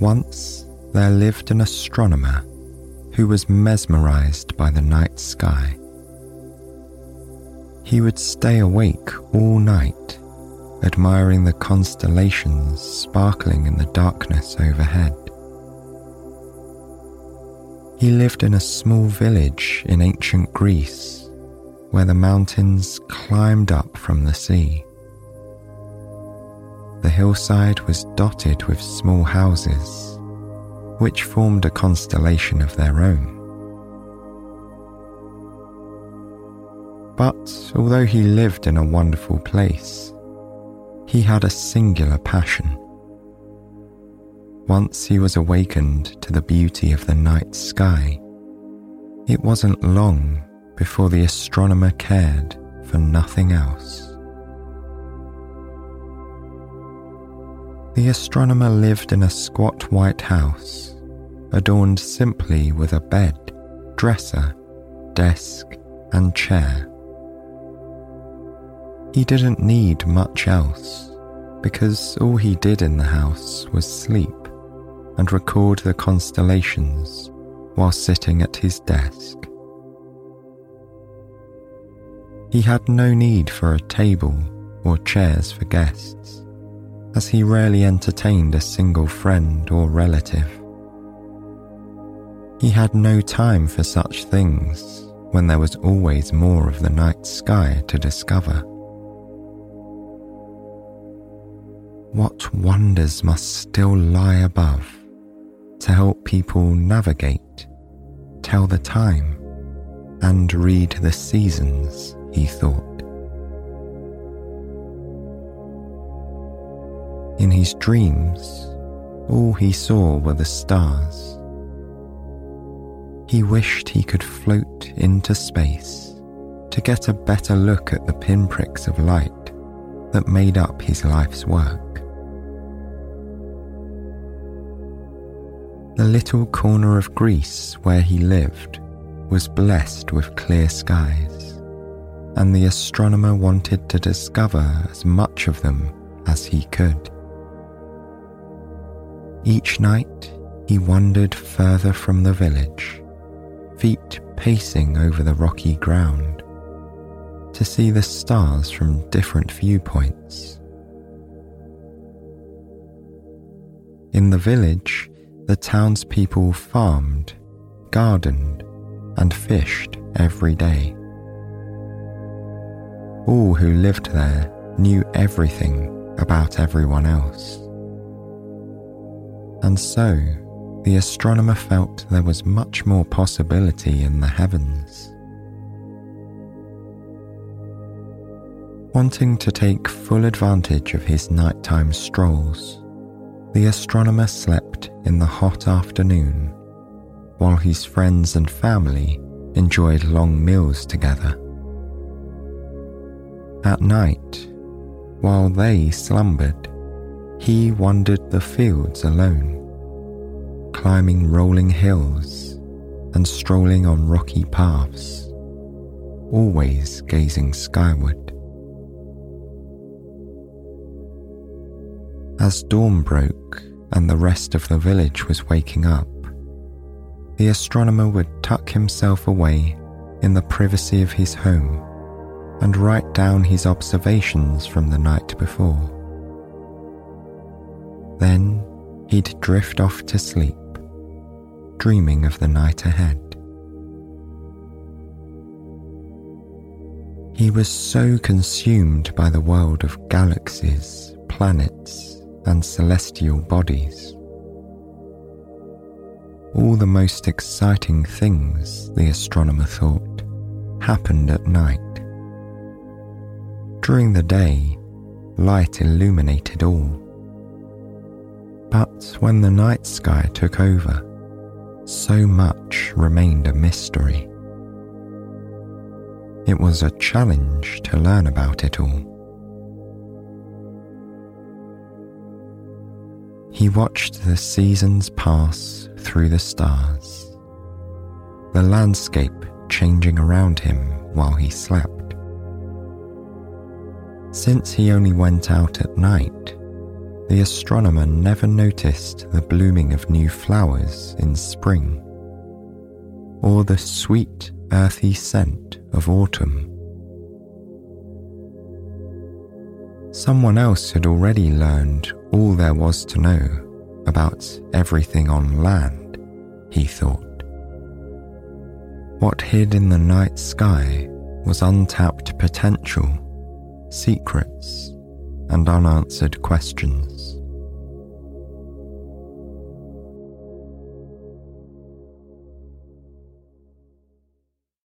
Once there lived an astronomer who was mesmerized by the night sky. He would stay awake all night, admiring the constellations sparkling in the darkness overhead. He lived in a small village in ancient Greece where the mountains climbed up from the sea. The hillside was dotted with small houses, which formed a constellation of their own. But although he lived in a wonderful place, he had a singular passion. Once he was awakened to the beauty of the night sky, it wasn't long before the astronomer cared for nothing else. The astronomer lived in a squat white house, adorned simply with a bed, dresser, desk, and chair. He didn't need much else because all he did in the house was sleep and record the constellations while sitting at his desk. He had no need for a table or chairs for guests as he rarely entertained a single friend or relative. He had no time for such things when there was always more of the night sky to discover. What wonders must still lie above to help people navigate, tell the time, and read the seasons, he thought. In his dreams, all he saw were the stars. He wished he could float into space to get a better look at the pinpricks of light that made up his life's work. The little corner of Greece where he lived was blessed with clear skies, and the astronomer wanted to discover as much of them as he could. Each night he wandered further from the village, feet pacing over the rocky ground, to see the stars from different viewpoints. In the village, the townspeople farmed, gardened, and fished every day. All who lived there knew everything about everyone else. And so, the astronomer felt there was much more possibility in the heavens. Wanting to take full advantage of his nighttime strolls, the astronomer slept in the hot afternoon while his friends and family enjoyed long meals together. At night, while they slumbered, he wandered the fields alone, climbing rolling hills and strolling on rocky paths, always gazing skyward. As dawn broke and the rest of the village was waking up, the astronomer would tuck himself away in the privacy of his home and write down his observations from the night before. Then he'd drift off to sleep, dreaming of the night ahead. He was so consumed by the world of galaxies, planets, and celestial bodies. All the most exciting things, the astronomer thought, happened at night. During the day, light illuminated all. But when the night sky took over, so much remained a mystery. It was a challenge to learn about it all. He watched the seasons pass through the stars, the landscape changing around him while he slept. Since he only went out at night, the astronomer never noticed the blooming of new flowers in spring or the sweet earthy scent of autumn. Someone else had already learned all there was to know about everything on land, he thought. What hid in the night sky was untapped potential, secrets, and unanswered questions.